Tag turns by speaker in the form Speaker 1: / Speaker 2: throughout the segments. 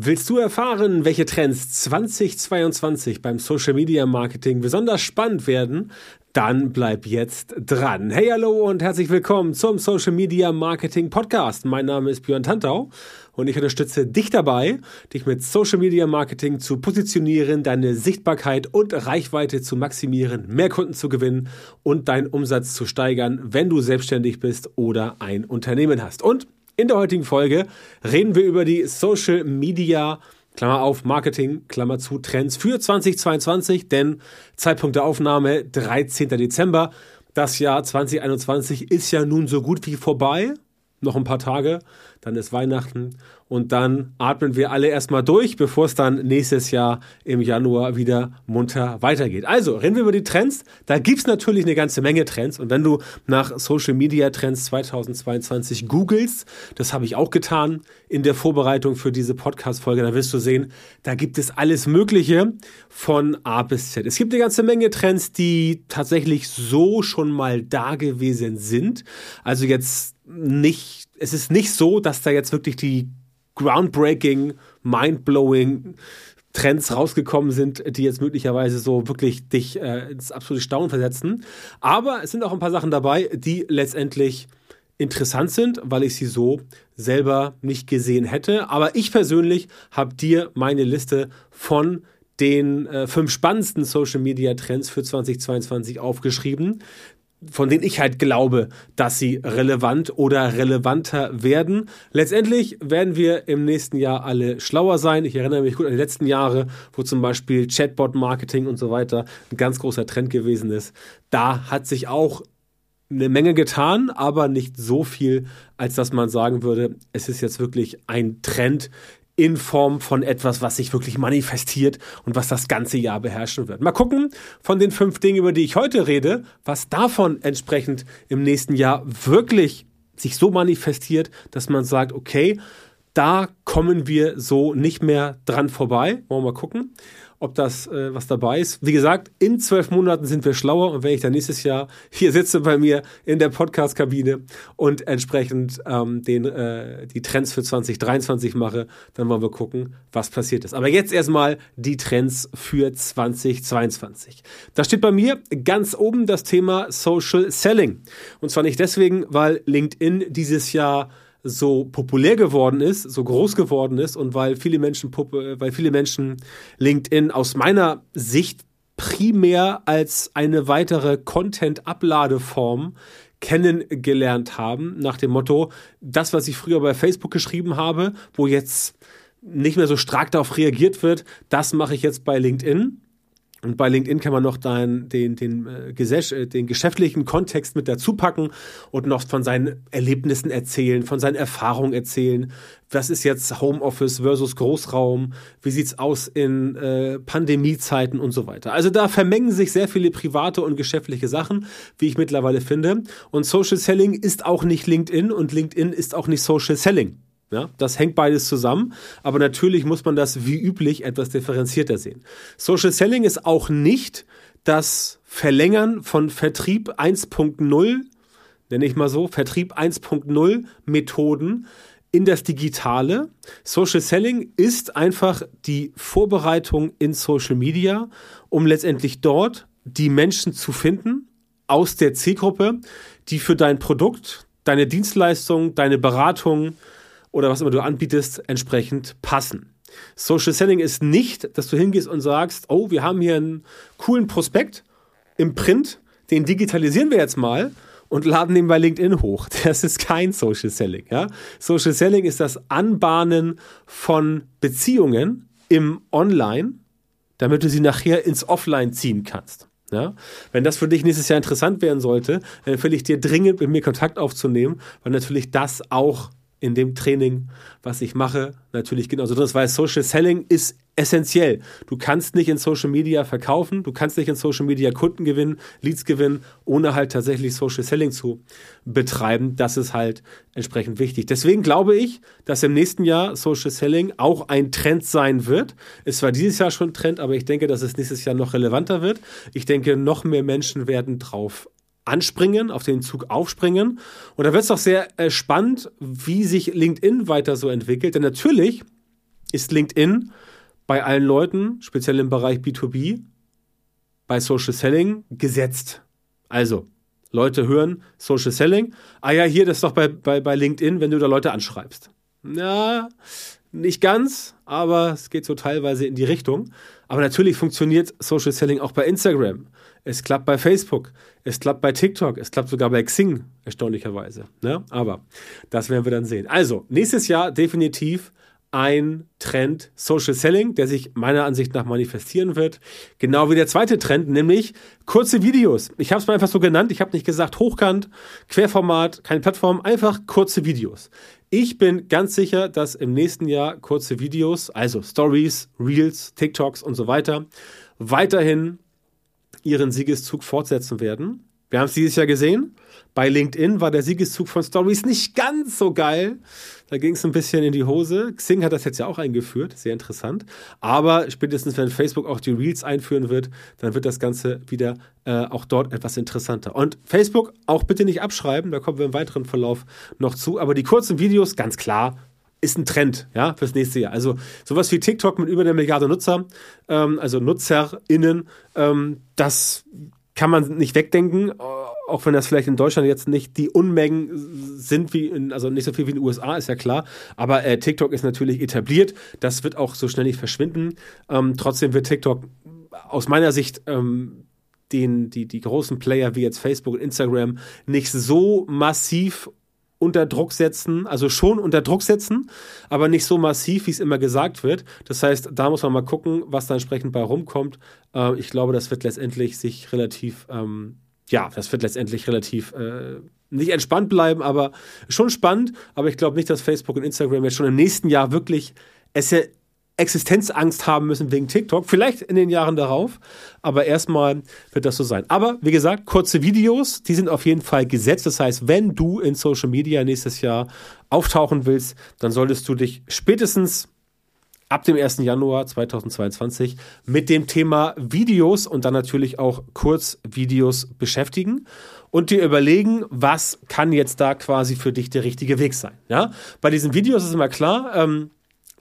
Speaker 1: Willst du erfahren, welche Trends 2022 beim Social Media Marketing besonders spannend werden? Dann bleib jetzt dran. Hey, hallo und herzlich willkommen zum Social Media Marketing Podcast. Mein Name ist Björn Tantau und ich unterstütze dich dabei, dich mit Social Media Marketing zu positionieren, deine Sichtbarkeit und Reichweite zu maximieren, mehr Kunden zu gewinnen und deinen Umsatz zu steigern, wenn du selbstständig bist oder ein Unternehmen hast. Und in der heutigen Folge reden wir über die Social Media Klammer auf, Marketing, Klammer zu, Trends für 2022, denn Zeitpunkt der Aufnahme 13. Dezember. Das Jahr 2021 ist ja nun so gut wie vorbei. Noch ein paar Tage, dann ist Weihnachten und dann atmen wir alle erstmal durch, bevor es dann nächstes Jahr im Januar wieder munter weitergeht. Also, reden wir über die Trends. Da gibt's natürlich eine ganze Menge Trends und wenn du nach Social Media Trends 2022 googelst, das habe ich auch getan in der Vorbereitung für diese Podcast-Folge, da wirst du sehen, da gibt es alles Mögliche von A bis Z. Es gibt eine ganze Menge Trends, die tatsächlich so schon mal da gewesen sind. Also jetzt nicht, es ist nicht so, dass da jetzt wirklich die groundbreaking, mindblowing Trends rausgekommen sind, die jetzt möglicherweise so wirklich dich äh, ins absolute Staunen versetzen. Aber es sind auch ein paar Sachen dabei, die letztendlich interessant sind, weil ich sie so selber nicht gesehen hätte. Aber ich persönlich habe dir meine Liste von den äh, fünf spannendsten Social Media Trends für 2022 aufgeschrieben von denen ich halt glaube, dass sie relevant oder relevanter werden. Letztendlich werden wir im nächsten Jahr alle schlauer sein. Ich erinnere mich gut an die letzten Jahre, wo zum Beispiel Chatbot-Marketing und so weiter ein ganz großer Trend gewesen ist. Da hat sich auch eine Menge getan, aber nicht so viel, als dass man sagen würde, es ist jetzt wirklich ein Trend, in Form von etwas, was sich wirklich manifestiert und was das ganze Jahr beherrschen wird. Mal gucken von den fünf Dingen, über die ich heute rede, was davon entsprechend im nächsten Jahr wirklich sich so manifestiert, dass man sagt, okay, da kommen wir so nicht mehr dran vorbei. Wollen wir mal gucken ob das äh, was dabei ist. Wie gesagt, in zwölf Monaten sind wir schlauer und wenn ich dann nächstes Jahr hier sitze bei mir in der Podcast-Kabine und entsprechend ähm, den, äh, die Trends für 2023 mache, dann wollen wir gucken, was passiert ist. Aber jetzt erstmal die Trends für 2022. Da steht bei mir ganz oben das Thema Social Selling. Und zwar nicht deswegen, weil LinkedIn dieses Jahr so populär geworden ist, so groß geworden ist und weil viele Menschen, weil viele Menschen LinkedIn aus meiner Sicht primär als eine weitere Content-Abladeform kennengelernt haben, nach dem Motto, das, was ich früher bei Facebook geschrieben habe, wo jetzt nicht mehr so stark darauf reagiert wird, das mache ich jetzt bei LinkedIn. Und bei LinkedIn kann man noch dann den, den, äh, äh, den geschäftlichen Kontext mit dazu packen und noch von seinen Erlebnissen erzählen, von seinen Erfahrungen erzählen. Was ist jetzt Homeoffice versus Großraum? Wie sieht's aus in äh, Pandemiezeiten und so weiter? Also da vermengen sich sehr viele private und geschäftliche Sachen, wie ich mittlerweile finde. Und Social Selling ist auch nicht LinkedIn und LinkedIn ist auch nicht Social Selling. Ja, das hängt beides zusammen, aber natürlich muss man das wie üblich etwas differenzierter sehen. Social Selling ist auch nicht das Verlängern von Vertrieb 1.0, nenne ich mal so, Vertrieb 1.0 Methoden in das Digitale. Social Selling ist einfach die Vorbereitung in Social Media, um letztendlich dort die Menschen zu finden aus der Zielgruppe, die für dein Produkt, deine Dienstleistung, deine Beratung, oder was immer du anbietest, entsprechend passen. Social Selling ist nicht, dass du hingehst und sagst, oh, wir haben hier einen coolen Prospekt im Print, den digitalisieren wir jetzt mal und laden den bei LinkedIn hoch. Das ist kein Social Selling. Ja? Social Selling ist das Anbahnen von Beziehungen im Online, damit du sie nachher ins Offline ziehen kannst. Ja? Wenn das für dich nächstes Jahr interessant werden sollte, dann empfehle ich dir dringend mit mir Kontakt aufzunehmen, weil natürlich das auch in dem Training, was ich mache, natürlich genauso drin ist, weil Social Selling ist essentiell. Du kannst nicht in Social Media verkaufen, du kannst nicht in Social Media Kunden gewinnen, Leads gewinnen, ohne halt tatsächlich Social Selling zu betreiben. Das ist halt entsprechend wichtig. Deswegen glaube ich, dass im nächsten Jahr Social Selling auch ein Trend sein wird. Es war dieses Jahr schon Trend, aber ich denke, dass es nächstes Jahr noch relevanter wird. Ich denke, noch mehr Menschen werden drauf anspringen, auf den Zug aufspringen. Und da wird es doch sehr äh, spannend, wie sich LinkedIn weiter so entwickelt. Denn natürlich ist LinkedIn bei allen Leuten, speziell im Bereich B2B, bei Social Selling gesetzt. Also, Leute hören Social Selling. Ah ja, hier, das ist doch bei, bei, bei LinkedIn, wenn du da Leute anschreibst. Ja, nicht ganz, aber es geht so teilweise in die Richtung. Aber natürlich funktioniert Social Selling auch bei Instagram. Es klappt bei Facebook. Es klappt bei TikTok. Es klappt sogar bei Xing, erstaunlicherweise. Ne? Aber das werden wir dann sehen. Also, nächstes Jahr definitiv ein Trend Social Selling, der sich meiner Ansicht nach manifestieren wird. Genau wie der zweite Trend, nämlich kurze Videos. Ich habe es mal einfach so genannt. Ich habe nicht gesagt hochkant, Querformat, keine Plattform, einfach kurze Videos. Ich bin ganz sicher, dass im nächsten Jahr kurze Videos, also Stories, Reels, TikToks und so weiter, weiterhin ihren Siegeszug fortsetzen werden. Wir haben es dieses Jahr gesehen. Bei LinkedIn war der Siegeszug von Stories nicht ganz so geil. Da ging es ein bisschen in die Hose. Xing hat das jetzt ja auch eingeführt, sehr interessant. Aber spätestens, wenn Facebook auch die Reels einführen wird, dann wird das Ganze wieder äh, auch dort etwas interessanter. Und Facebook auch bitte nicht abschreiben, da kommen wir im weiteren Verlauf noch zu. Aber die kurzen Videos, ganz klar, ist ein Trend, ja, fürs nächste Jahr. Also sowas wie TikTok mit über einer Milliarde Nutzer, ähm, also NutzerInnen, ähm, das kann man nicht wegdenken, auch wenn das vielleicht in Deutschland jetzt nicht die Unmengen sind, wie in, also nicht so viel wie in den USA, ist ja klar. Aber äh, TikTok ist natürlich etabliert. Das wird auch so schnell nicht verschwinden. Ähm, trotzdem wird TikTok aus meiner Sicht ähm, den, die, die großen Player wie jetzt Facebook und Instagram nicht so massiv unter Druck setzen, also schon unter Druck setzen, aber nicht so massiv, wie es immer gesagt wird. Das heißt, da muss man mal gucken, was da entsprechend bei rumkommt. Äh, ich glaube, das wird letztendlich sich relativ, ähm, ja, das wird letztendlich relativ äh, nicht entspannt bleiben, aber schon spannend. Aber ich glaube nicht, dass Facebook und Instagram jetzt schon im nächsten Jahr wirklich es ja Existenzangst haben müssen wegen TikTok. Vielleicht in den Jahren darauf, aber erstmal wird das so sein. Aber wie gesagt, kurze Videos, die sind auf jeden Fall gesetzt. Das heißt, wenn du in Social Media nächstes Jahr auftauchen willst, dann solltest du dich spätestens ab dem 1. Januar 2022 mit dem Thema Videos und dann natürlich auch Kurzvideos beschäftigen und dir überlegen, was kann jetzt da quasi für dich der richtige Weg sein. Ja? Bei diesen Videos ist immer klar, ähm,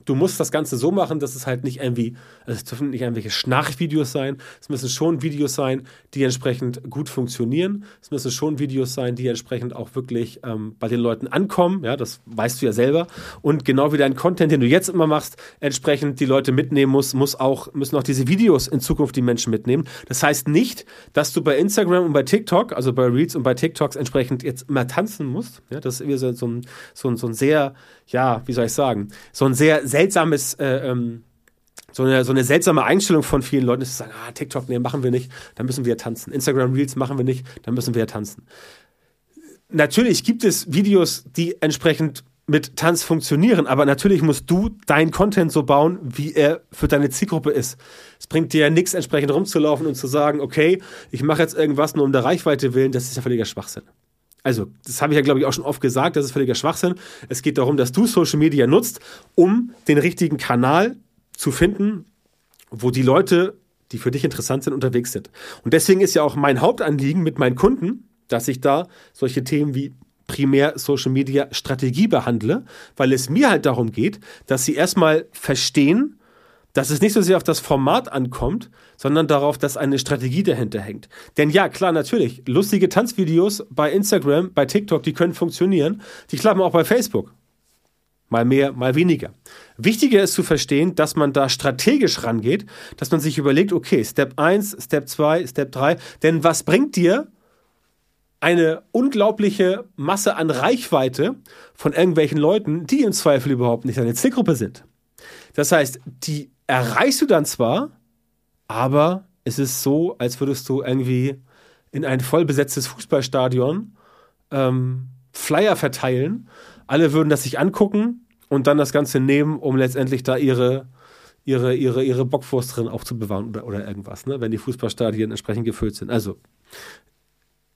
Speaker 1: du musst das Ganze so machen, dass es halt nicht irgendwie, also es dürfen nicht irgendwelche Schnarchvideos sein. Es müssen schon Videos sein, die entsprechend gut funktionieren. Es müssen schon Videos sein, die entsprechend auch wirklich ähm, bei den Leuten ankommen. Ja, das weißt du ja selber. Und genau wie dein Content, den du jetzt immer machst, entsprechend die Leute mitnehmen muss, muss auch, müssen auch diese Videos in Zukunft die Menschen mitnehmen. Das heißt nicht, dass du bei Instagram und bei TikTok, also bei Reels und bei TikToks entsprechend jetzt immer tanzen musst. Ja, das ist so, so, ein, so, so ein sehr, ja, wie soll ich sagen, so ein sehr seltsames, äh, ähm, so eine, so eine seltsame Einstellung von vielen Leuten ist zu sagen, ah, TikTok, nee, machen wir nicht, dann müssen wir tanzen. Instagram Reels machen wir nicht, dann müssen wir tanzen. Natürlich gibt es Videos, die entsprechend mit Tanz funktionieren, aber natürlich musst du deinen Content so bauen, wie er für deine Zielgruppe ist. Es bringt dir ja nichts, entsprechend rumzulaufen und zu sagen, okay, ich mache jetzt irgendwas nur um der Reichweite willen, das ist ja völliger Schwachsinn. Also, das habe ich ja, glaube ich, auch schon oft gesagt, das ist völliger Schwachsinn. Es geht darum, dass du Social Media nutzt, um den richtigen Kanal zu finden, wo die Leute, die für dich interessant sind, unterwegs sind. Und deswegen ist ja auch mein Hauptanliegen mit meinen Kunden, dass ich da solche Themen wie primär Social Media Strategie behandle, weil es mir halt darum geht, dass sie erstmal verstehen, dass es nicht so sehr auf das Format ankommt, sondern darauf, dass eine Strategie dahinter hängt. Denn ja, klar, natürlich, lustige Tanzvideos bei Instagram, bei TikTok, die können funktionieren. Die klappen auch bei Facebook. Mal mehr, mal weniger. Wichtiger ist zu verstehen, dass man da strategisch rangeht, dass man sich überlegt, okay, Step 1, Step 2, Step 3, denn was bringt dir eine unglaubliche Masse an Reichweite von irgendwelchen Leuten, die im Zweifel überhaupt nicht deine Zielgruppe sind? Das heißt, die erreichst du dann zwar, aber es ist so, als würdest du irgendwie in ein vollbesetztes Fußballstadion ähm, Flyer verteilen. Alle würden das sich angucken und dann das Ganze nehmen, um letztendlich da ihre, ihre, ihre, ihre Bockwurst drin aufzubewahren oder, oder irgendwas, ne? wenn die Fußballstadien entsprechend gefüllt sind. Also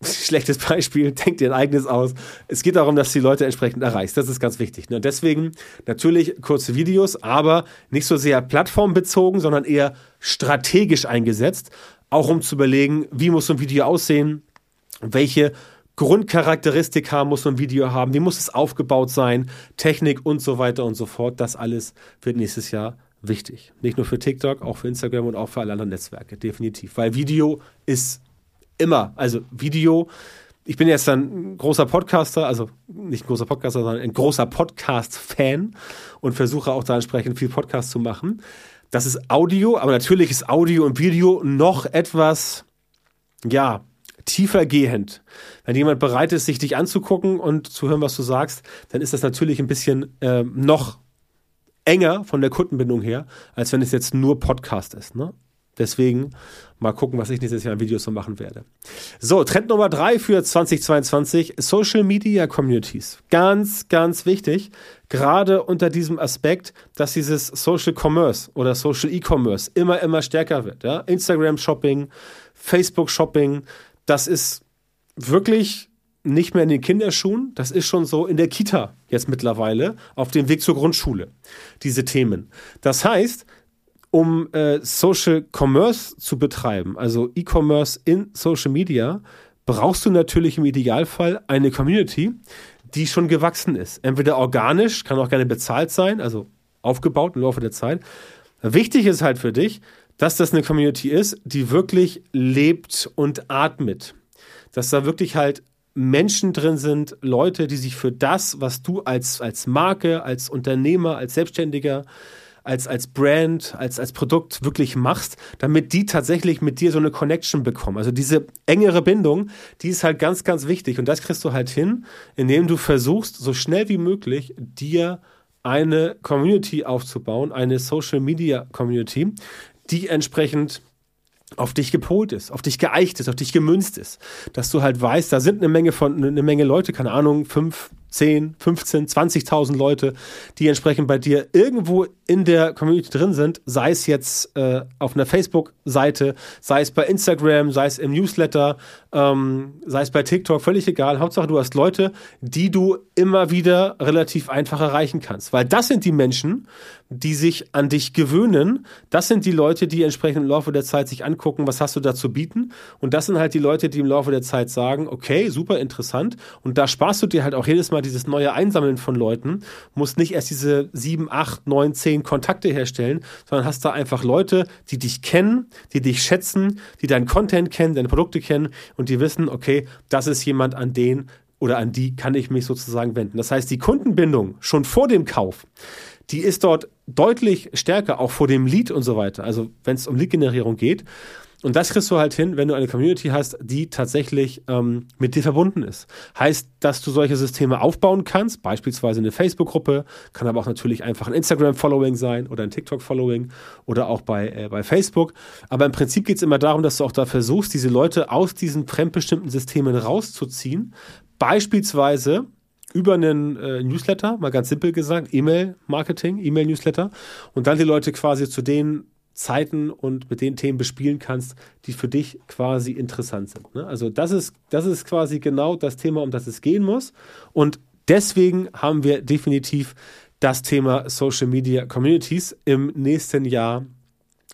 Speaker 1: schlechtes Beispiel, denk dir ein eigenes aus. Es geht darum, dass die Leute entsprechend erreichst. Das ist ganz wichtig. Ne? Deswegen natürlich kurze Videos, aber nicht so sehr plattformbezogen, sondern eher strategisch eingesetzt. Auch um zu überlegen, wie muss so ein Video aussehen, welche Grundcharakteristika muss so ein Video haben, wie muss es aufgebaut sein, Technik und so weiter und so fort. Das alles wird nächstes Jahr wichtig. Nicht nur für TikTok, auch für Instagram und auch für alle anderen Netzwerke, definitiv. Weil Video ist immer, also Video, ich bin jetzt ein großer Podcaster, also nicht ein großer Podcaster, sondern ein großer Podcast-Fan und versuche auch da entsprechend viel Podcast zu machen. Das ist Audio, aber natürlich ist Audio und Video noch etwas, ja, tiefer gehend. Wenn jemand bereit ist, sich dich anzugucken und zu hören, was du sagst, dann ist das natürlich ein bisschen äh, noch enger von der Kundenbindung her, als wenn es jetzt nur Podcast ist. Ne? Deswegen mal gucken, was ich nächstes Jahr in Videos so machen werde. So, Trend Nummer drei für 2022, Social Media Communities. Ganz, ganz wichtig, gerade unter diesem Aspekt, dass dieses Social Commerce oder Social E-Commerce immer, immer stärker wird. Ja? Instagram Shopping, Facebook Shopping, das ist wirklich nicht mehr in den Kinderschuhen, das ist schon so in der Kita jetzt mittlerweile auf dem Weg zur Grundschule, diese Themen. Das heißt, um äh, Social Commerce zu betreiben, also E-Commerce in Social Media, brauchst du natürlich im Idealfall eine Community, die schon gewachsen ist. Entweder organisch, kann auch gerne bezahlt sein, also aufgebaut im Laufe der Zeit. Wichtig ist halt für dich, dass das eine Community ist, die wirklich lebt und atmet. Dass da wirklich halt Menschen drin sind, Leute, die sich für das, was du als, als Marke, als Unternehmer, als Selbstständiger, als, als Brand, als, als Produkt wirklich machst, damit die tatsächlich mit dir so eine Connection bekommen. Also diese engere Bindung, die ist halt ganz, ganz wichtig. Und das kriegst du halt hin, indem du versuchst, so schnell wie möglich dir eine Community aufzubauen, eine Social Media Community, die entsprechend auf dich gepolt ist, auf dich geeicht ist, auf dich gemünzt ist. Dass du halt weißt, da sind eine Menge von, eine Menge Leute, keine Ahnung, fünf, 10, 15, 20.000 Leute, die entsprechend bei dir irgendwo in der Community drin sind, sei es jetzt äh, auf einer Facebook-Seite, sei es bei Instagram, sei es im Newsletter, ähm, sei es bei TikTok, völlig egal. Hauptsache, du hast Leute, die du immer wieder relativ einfach erreichen kannst. Weil das sind die Menschen, die sich an dich gewöhnen. Das sind die Leute, die entsprechend im Laufe der Zeit sich angucken, was hast du da zu bieten. Und das sind halt die Leute, die im Laufe der Zeit sagen, okay, super interessant. Und da sparst du dir halt auch jedes Mal dieses neue Einsammeln von Leuten, musst nicht erst diese sieben, acht, neun, zehn Kontakte herstellen, sondern hast da einfach Leute, die dich kennen, die dich schätzen, die deinen Content kennen, deine Produkte kennen und die wissen, okay, das ist jemand, an den oder an die kann ich mich sozusagen wenden. Das heißt, die Kundenbindung schon vor dem Kauf, die ist dort deutlich stärker, auch vor dem Lead und so weiter. Also wenn es um Lead-Generierung geht. Und das kriegst du halt hin, wenn du eine Community hast, die tatsächlich ähm, mit dir verbunden ist. Heißt, dass du solche Systeme aufbauen kannst, beispielsweise eine Facebook-Gruppe, kann aber auch natürlich einfach ein Instagram-Following sein oder ein TikTok-Following oder auch bei, äh, bei Facebook. Aber im Prinzip geht es immer darum, dass du auch da versuchst, diese Leute aus diesen fremdbestimmten Systemen rauszuziehen. Beispielsweise über einen äh, Newsletter, mal ganz simpel gesagt, E-Mail-Marketing, E-Mail-Newsletter und dann die Leute quasi zu den Zeiten und mit den Themen bespielen kannst, die für dich quasi interessant sind. Ne? Also das ist, das ist quasi genau das Thema, um das es gehen muss. Und deswegen haben wir definitiv das Thema Social Media Communities im nächsten Jahr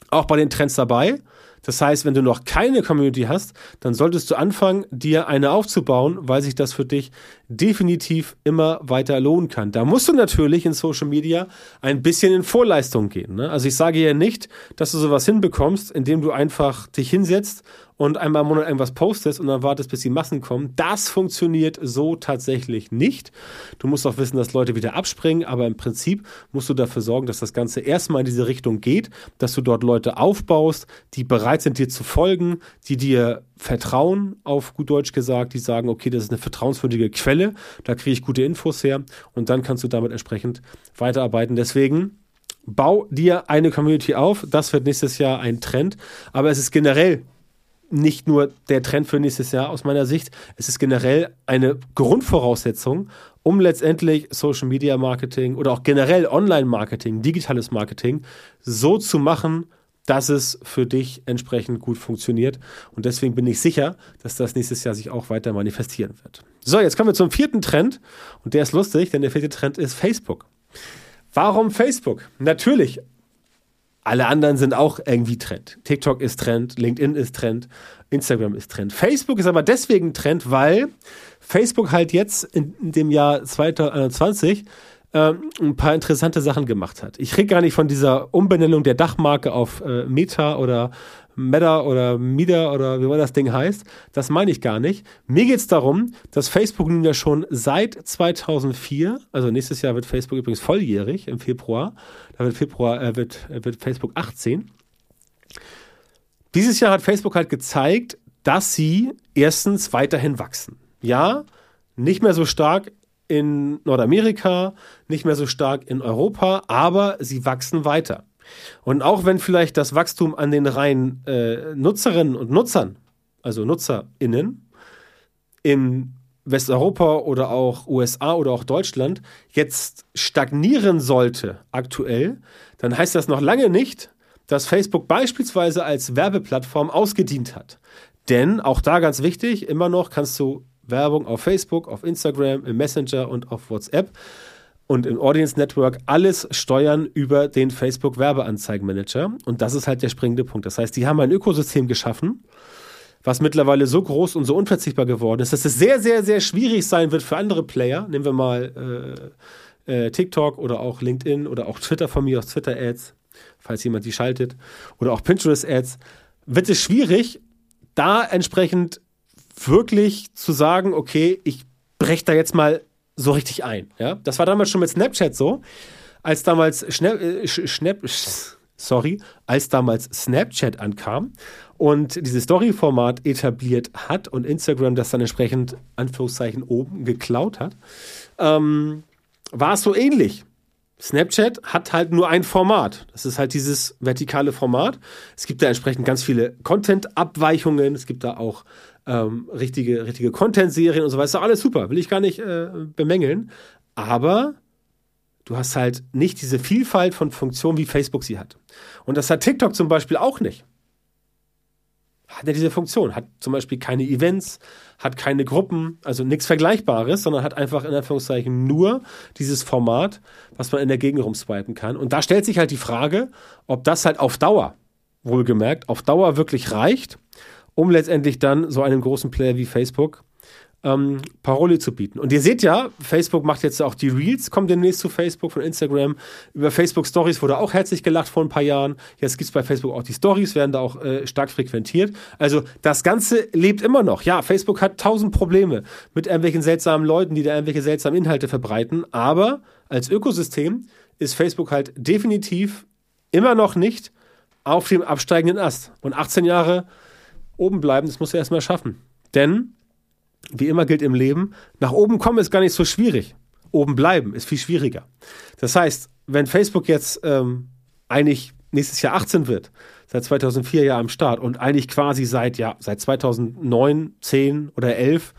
Speaker 1: auch bei den Trends dabei. Das heißt, wenn du noch keine Community hast, dann solltest du anfangen, dir eine aufzubauen, weil sich das für dich definitiv immer weiter lohnen kann. Da musst du natürlich in Social Media ein bisschen in Vorleistung gehen. Ne? Also ich sage ja nicht, dass du sowas hinbekommst, indem du einfach dich hinsetzt und einmal im Monat irgendwas postest und dann wartest, bis die Massen kommen. Das funktioniert so tatsächlich nicht. Du musst auch wissen, dass Leute wieder abspringen, aber im Prinzip musst du dafür sorgen, dass das Ganze erstmal in diese Richtung geht, dass du dort Leute aufbaust, die bereit sind, dir zu folgen, die dir vertrauen, auf gut Deutsch gesagt, die sagen, okay, das ist eine vertrauenswürdige Quelle, da kriege ich gute Infos her und dann kannst du damit entsprechend weiterarbeiten. Deswegen bau dir eine Community auf. Das wird nächstes Jahr ein Trend. Aber es ist generell nicht nur der Trend für nächstes Jahr aus meiner Sicht, es ist generell eine Grundvoraussetzung, um letztendlich Social Media Marketing oder auch generell Online Marketing, digitales Marketing so zu machen, dass es für dich entsprechend gut funktioniert. Und deswegen bin ich sicher, dass das nächstes Jahr sich auch weiter manifestieren wird. So, jetzt kommen wir zum vierten Trend. Und der ist lustig, denn der vierte Trend ist Facebook. Warum Facebook? Natürlich alle anderen sind auch irgendwie Trend. TikTok ist Trend, LinkedIn ist Trend, Instagram ist Trend. Facebook ist aber deswegen Trend, weil Facebook halt jetzt in, dem Jahr 2021 äh, ein paar interessante Sachen gemacht hat. Ich rede gar nicht von dieser Umbenennung der Dachmarke auf äh, Meta oder Meta oder Mida oder wie immer das Ding heißt. Das meine ich gar nicht. Mir geht es darum, dass Facebook nun ja schon seit 2004, also nächstes Jahr wird Facebook übrigens volljährig im Februar, da wird Februar äh, wird, wird Facebook 18. Dieses Jahr hat Facebook halt gezeigt, dass sie erstens weiterhin wachsen. Ja, nicht mehr so stark in Nordamerika, nicht mehr so stark in Europa, aber sie wachsen weiter. Und auch wenn vielleicht das Wachstum an den reinen äh, Nutzerinnen und Nutzern, also NutzerInnen, in Westeuropa oder auch USA oder auch Deutschland jetzt stagnieren sollte aktuell, dann heißt das noch lange nicht, dass Facebook beispielsweise als Werbeplattform ausgedient hat. Denn auch da ganz wichtig, immer noch kannst du Werbung auf Facebook, auf Instagram, im Messenger und auf WhatsApp und im Audience Network alles steuern über den Facebook Werbeanzeigenmanager. Und das ist halt der springende Punkt. Das heißt, die haben ein Ökosystem geschaffen, was mittlerweile so groß und so unverzichtbar geworden ist, dass es sehr, sehr, sehr schwierig sein wird für andere Player. Nehmen wir mal äh, äh, TikTok oder auch LinkedIn oder auch Twitter von mir aus Twitter-Ads, falls jemand die schaltet, oder auch Pinterest-Ads. Wird es schwierig, da entsprechend wirklich zu sagen, okay, ich breche da jetzt mal so richtig ein. Ja? Das war damals schon mit Snapchat so, als damals Snap, äh, Snap, sorry, als damals Snapchat ankam und dieses Story-Format etabliert hat und Instagram das dann entsprechend Anführungszeichen oben geklaut hat, ähm, war es so ähnlich. Snapchat hat halt nur ein Format. Das ist halt dieses vertikale Format. Es gibt da entsprechend ganz viele Content-Abweichungen. Es gibt da auch ähm, richtige, richtige Content-Serien und so weiter. Alles super, will ich gar nicht äh, bemängeln. Aber du hast halt nicht diese Vielfalt von Funktionen, wie Facebook sie hat. Und das hat TikTok zum Beispiel auch nicht. Hat ja diese Funktion, hat zum Beispiel keine Events, hat keine Gruppen, also nichts Vergleichbares, sondern hat einfach in Anführungszeichen nur dieses Format, was man in der Gegend rumswipen kann. Und da stellt sich halt die Frage, ob das halt auf Dauer, wohlgemerkt, auf Dauer wirklich reicht um letztendlich dann so einem großen Player wie Facebook ähm, Paroli zu bieten. Und ihr seht ja, Facebook macht jetzt auch die Reels, kommen demnächst zu Facebook von Instagram. Über Facebook Stories wurde auch herzlich gelacht vor ein paar Jahren. Jetzt gibt es bei Facebook auch die Stories, werden da auch äh, stark frequentiert. Also das Ganze lebt immer noch. Ja, Facebook hat tausend Probleme mit irgendwelchen seltsamen Leuten, die da irgendwelche seltsamen Inhalte verbreiten. Aber als Ökosystem ist Facebook halt definitiv immer noch nicht auf dem absteigenden Ast. Und 18 Jahre oben bleiben, das muss er erstmal schaffen. Denn, wie immer gilt im Leben, nach oben kommen ist gar nicht so schwierig. Oben bleiben ist viel schwieriger. Das heißt, wenn Facebook jetzt ähm, eigentlich nächstes Jahr 18 wird, seit 2004 ja am Start und eigentlich quasi seit, ja, seit 2009, 10 oder 11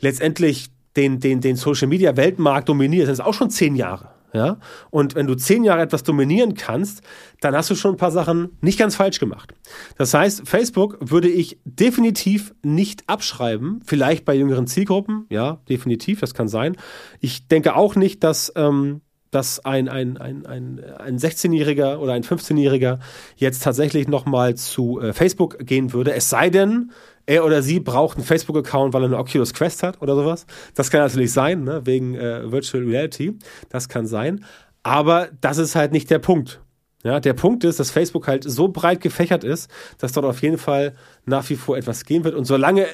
Speaker 1: letztendlich den, den, den Social Media Weltmarkt dominiert, das ist auch schon zehn Jahre. Ja? Und wenn du zehn Jahre etwas dominieren kannst, dann hast du schon ein paar Sachen nicht ganz falsch gemacht. Das heißt, Facebook würde ich definitiv nicht abschreiben. Vielleicht bei jüngeren Zielgruppen, ja, definitiv, das kann sein. Ich denke auch nicht, dass, ähm, dass ein, ein, ein, ein, ein 16-Jähriger oder ein 15-Jähriger jetzt tatsächlich nochmal zu äh, Facebook gehen würde. Es sei denn, er oder sie braucht einen Facebook-Account, weil er eine Oculus Quest hat oder sowas. Das kann natürlich sein, ne? wegen äh, Virtual Reality. Das kann sein. Aber das ist halt nicht der Punkt. Ja, der Punkt ist, dass Facebook halt so breit gefächert ist, dass dort auf jeden Fall nach wie vor etwas gehen wird. Und solange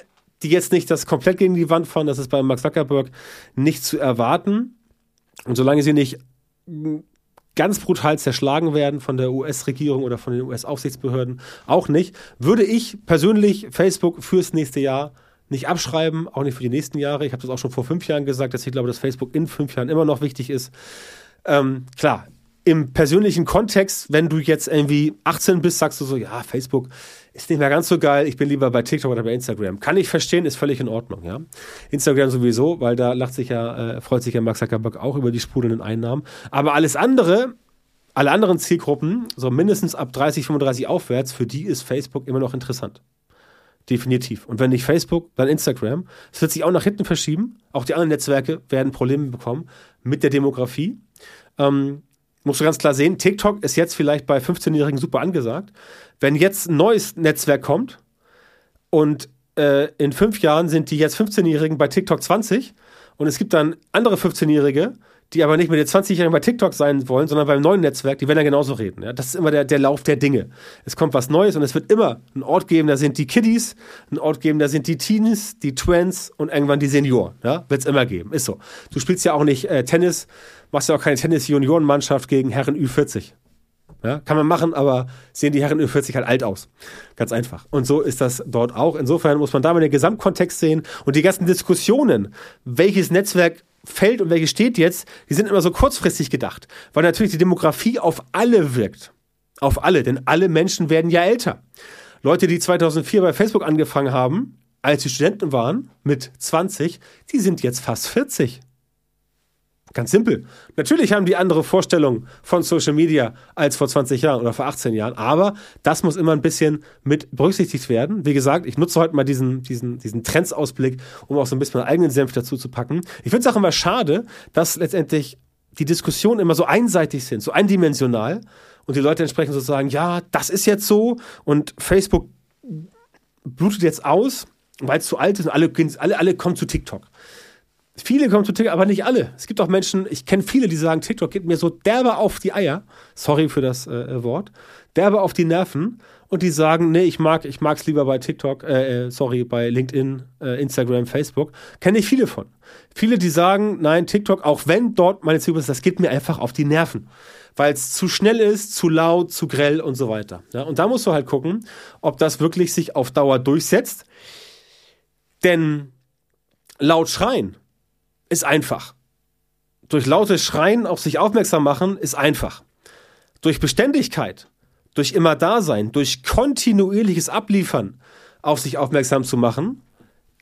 Speaker 1: die jetzt nicht das komplett gegen die Wand fahren, das ist bei Mark Zuckerberg nicht zu erwarten. Und solange sie nicht ganz brutal zerschlagen werden von der US-Regierung oder von den US-Aufsichtsbehörden, auch nicht, würde ich persönlich Facebook fürs nächste Jahr nicht abschreiben, auch nicht für die nächsten Jahre. Ich habe das auch schon vor fünf Jahren gesagt, dass ich glaube, dass Facebook in fünf Jahren immer noch wichtig ist. Ähm, klar, im persönlichen Kontext, wenn du jetzt irgendwie 18 bist, sagst du so, ja, Facebook ist nicht mehr ganz so geil, ich bin lieber bei TikTok oder bei Instagram. Kann ich verstehen, ist völlig in Ordnung, ja. Instagram sowieso, weil da lacht sich ja, äh, freut sich ja Mark Zuckerberg auch über die sprudelnden Einnahmen. Aber alles andere, alle anderen Zielgruppen, so mindestens ab 30, 35 aufwärts, für die ist Facebook immer noch interessant. Definitiv. Und wenn nicht Facebook, dann Instagram. Es wird sich auch nach hinten verschieben. Auch die anderen Netzwerke werden Probleme bekommen mit der Demografie. Ähm, musst du ganz klar sehen, TikTok ist jetzt vielleicht bei 15-Jährigen super angesagt. Wenn jetzt ein neues Netzwerk kommt und äh, in fünf Jahren sind die jetzt 15-Jährigen bei TikTok 20 und es gibt dann andere 15-Jährige, die aber nicht mit den 20-Jährigen bei TikTok sein wollen, sondern beim neuen Netzwerk, die werden dann genauso reden. Ja? Das ist immer der, der Lauf der Dinge. Es kommt was Neues und es wird immer einen Ort geben, da sind die Kiddies, einen Ort geben, da sind die Teenies, die Twins und irgendwann die Senioren. Ja? Wird es immer geben. Ist so. Du spielst ja auch nicht äh, Tennis, machst ja auch keine Tennis-Juniorenmannschaft gegen Herren Ü40. Ja, kann man machen, aber sehen die Herren Ü40 halt alt aus. Ganz einfach. Und so ist das dort auch. Insofern muss man da mal den Gesamtkontext sehen und die ganzen Diskussionen, welches Netzwerk fällt und welches steht jetzt, die sind immer so kurzfristig gedacht, weil natürlich die Demografie auf alle wirkt. Auf alle, denn alle Menschen werden ja älter. Leute, die 2004 bei Facebook angefangen haben, als sie Studenten waren, mit 20, die sind jetzt fast 40. Ganz simpel. Natürlich haben die andere Vorstellungen von Social Media als vor 20 Jahren oder vor 18 Jahren, aber das muss immer ein bisschen mit berücksichtigt werden. Wie gesagt, ich nutze heute mal diesen, diesen, diesen Trendsausblick, um auch so ein bisschen meinen eigenen Senf dazu zu packen. Ich finde es auch immer schade, dass letztendlich die Diskussionen immer so einseitig sind, so eindimensional und die Leute entsprechend so sagen, ja, das ist jetzt so und Facebook blutet jetzt aus, weil es zu alt ist und alle, alle, alle kommen zu TikTok. Viele kommen zu TikTok, aber nicht alle. Es gibt auch Menschen, ich kenne viele, die sagen, TikTok geht mir so derbe auf die Eier. Sorry für das äh, Wort. Derbe auf die Nerven. Und die sagen, nee, ich mag, ich mag's lieber bei TikTok, äh, äh sorry, bei LinkedIn, äh, Instagram, Facebook. Kenne ich viele von. Viele, die sagen, nein, TikTok, auch wenn dort meine Zielgruppe ist, das geht mir einfach auf die Nerven. Weil es zu schnell ist, zu laut, zu grell und so weiter. Ja, und da musst du halt gucken, ob das wirklich sich auf Dauer durchsetzt. Denn laut schreien ist einfach. Durch lautes Schreien auf sich aufmerksam machen ist einfach. Durch Beständigkeit, durch immer Dasein, durch kontinuierliches Abliefern auf sich aufmerksam zu machen,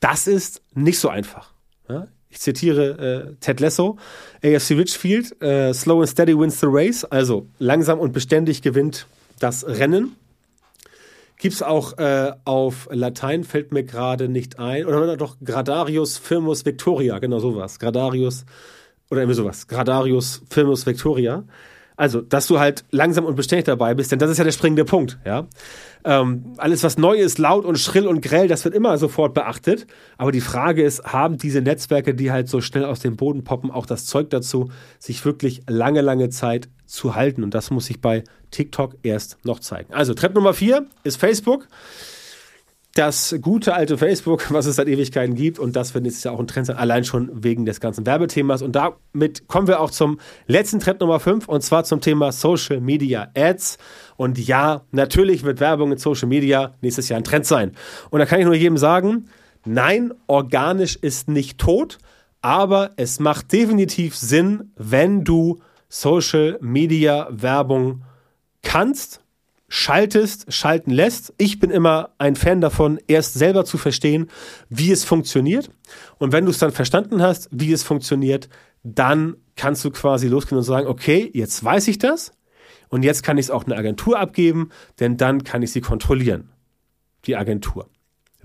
Speaker 1: das ist nicht so einfach. Ja? Ich zitiere äh, Ted Lasso, AFC Richfield, äh, slow and steady wins the race, also langsam und beständig gewinnt das Rennen. Gibt es auch äh, auf Latein, fällt mir gerade nicht ein. Oder doch Gradarius Firmus Victoria, genau sowas. Gradarius oder irgendwie sowas. Gradarius Firmus Victoria. Also, dass du halt langsam und beständig dabei bist, denn das ist ja der springende Punkt, ja. Ähm, alles, was neu ist, laut und schrill und grell, das wird immer sofort beachtet. Aber die Frage ist, haben diese Netzwerke, die halt so schnell aus dem Boden poppen, auch das Zeug dazu, sich wirklich lange, lange Zeit zu halten? Und das muss sich bei TikTok erst noch zeigen. Also, Trepp Nummer vier ist Facebook das gute alte Facebook, was es seit Ewigkeiten gibt. Und das finde ich ja auch ein Trend sein, allein schon wegen des ganzen Werbethemas. Und damit kommen wir auch zum letzten Trend Nummer 5 und zwar zum Thema Social Media Ads. Und ja, natürlich wird Werbung in Social Media nächstes Jahr ein Trend sein. Und da kann ich nur jedem sagen, nein, organisch ist nicht tot, aber es macht definitiv Sinn, wenn du Social Media Werbung kannst schaltest, schalten lässt. Ich bin immer ein Fan davon, erst selber zu verstehen, wie es funktioniert. Und wenn du es dann verstanden hast, wie es funktioniert, dann kannst du quasi losgehen und sagen, okay, jetzt weiß ich das und jetzt kann ich es auch eine Agentur abgeben, denn dann kann ich sie kontrollieren, die Agentur.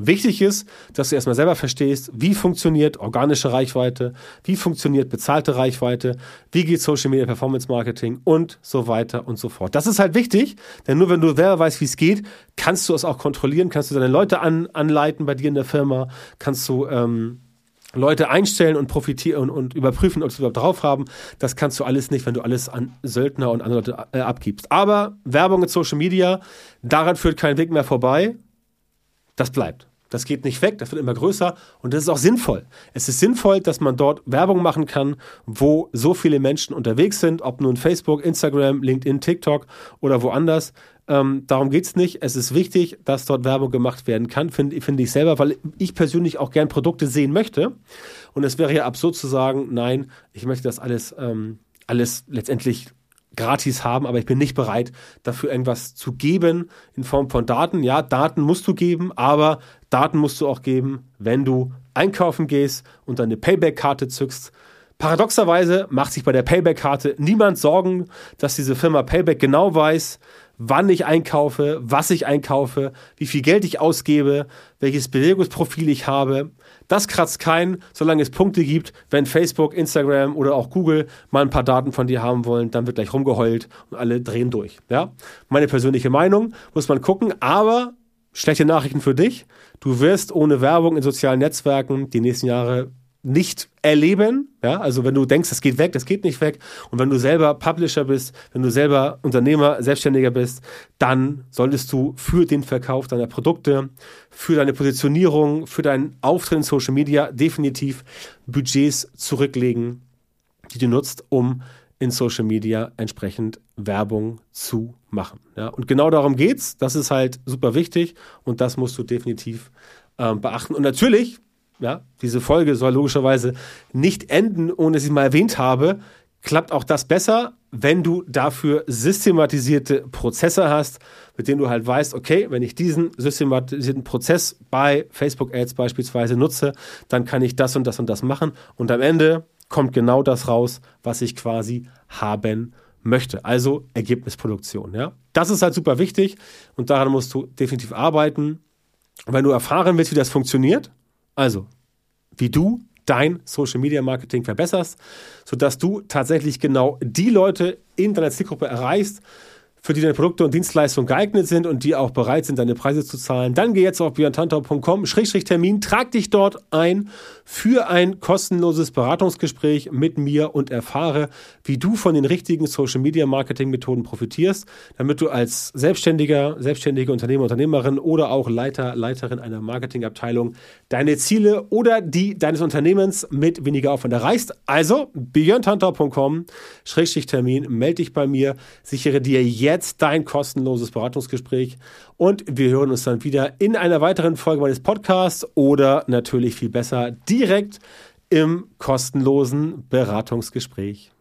Speaker 1: Wichtig ist, dass du erstmal selber verstehst, wie funktioniert organische Reichweite, wie funktioniert bezahlte Reichweite, wie geht Social Media Performance Marketing und so weiter und so fort. Das ist halt wichtig, denn nur wenn du selber weißt, wie es geht, kannst du es auch kontrollieren, kannst du deine Leute an, anleiten bei dir in der Firma, kannst du ähm, Leute einstellen und profitieren und, und überprüfen, ob sie überhaupt drauf haben. Das kannst du alles nicht, wenn du alles an Söldner und andere Leute äh, abgibst. Aber Werbung in Social Media, daran führt kein Weg mehr vorbei. Das bleibt. Das geht nicht weg, das wird immer größer und das ist auch sinnvoll. Es ist sinnvoll, dass man dort Werbung machen kann, wo so viele Menschen unterwegs sind, ob nun Facebook, Instagram, LinkedIn, TikTok oder woanders. Ähm, darum geht es nicht. Es ist wichtig, dass dort Werbung gemacht werden kann, finde find ich selber, weil ich persönlich auch gern Produkte sehen möchte. Und es wäre ja absurd zu sagen, nein, ich möchte das alles, ähm, alles letztendlich gratis haben, aber ich bin nicht bereit, dafür irgendwas zu geben in Form von Daten. Ja, Daten musst du geben, aber Daten musst du auch geben, wenn du einkaufen gehst und deine Payback-Karte zückst. Paradoxerweise macht sich bei der Payback-Karte niemand Sorgen, dass diese Firma Payback genau weiß, wann ich einkaufe, was ich einkaufe, wie viel Geld ich ausgebe, welches Bewegungsprofil ich habe. Das kratzt keinen, solange es Punkte gibt. Wenn Facebook, Instagram oder auch Google mal ein paar Daten von dir haben wollen, dann wird gleich rumgeheult und alle drehen durch. Ja? Meine persönliche Meinung, muss man gucken, aber schlechte Nachrichten für dich. Du wirst ohne Werbung in sozialen Netzwerken die nächsten Jahre nicht erleben. Ja, also wenn du denkst, das geht weg, das geht nicht weg. Und wenn du selber Publisher bist, wenn du selber Unternehmer, Selbstständiger bist, dann solltest du für den Verkauf deiner Produkte, für deine Positionierung, für deinen Auftritt in Social Media definitiv Budgets zurücklegen, die du nutzt, um in Social Media entsprechend Werbung zu machen. Ja, und genau darum geht's. Das ist halt super wichtig und das musst du definitiv ähm, beachten. Und natürlich ja, diese Folge soll logischerweise nicht enden, ohne dass ich mal erwähnt habe, klappt auch das besser, wenn du dafür systematisierte Prozesse hast, mit denen du halt weißt, okay, wenn ich diesen systematisierten Prozess bei Facebook Ads beispielsweise nutze, dann kann ich das und das und das machen und am Ende kommt genau das raus, was ich quasi haben möchte. Also Ergebnisproduktion, ja. Das ist halt super wichtig und daran musst du definitiv arbeiten. wenn du erfahren willst, wie das funktioniert, also, wie du dein Social Media Marketing verbesserst, sodass du tatsächlich genau die Leute in deiner Zielgruppe erreichst, für die deine Produkte und Dienstleistungen geeignet sind und die auch bereit sind, deine Preise zu zahlen, dann geh jetzt auf björntantau.com-termin, trag dich dort ein für ein kostenloses Beratungsgespräch mit mir und erfahre, wie du von den richtigen Social Media Marketing Methoden profitierst, damit du als Selbstständiger, selbstständige Unternehmer, Unternehmerin oder auch Leiter, Leiterin einer Marketingabteilung deine Ziele oder die deines Unternehmens mit weniger Aufwand erreichst. Also björntantau.com-termin, melde dich bei mir, sichere dir jetzt jetzt dein kostenloses Beratungsgespräch und wir hören uns dann wieder in einer weiteren Folge meines Podcasts oder natürlich viel besser direkt im kostenlosen Beratungsgespräch.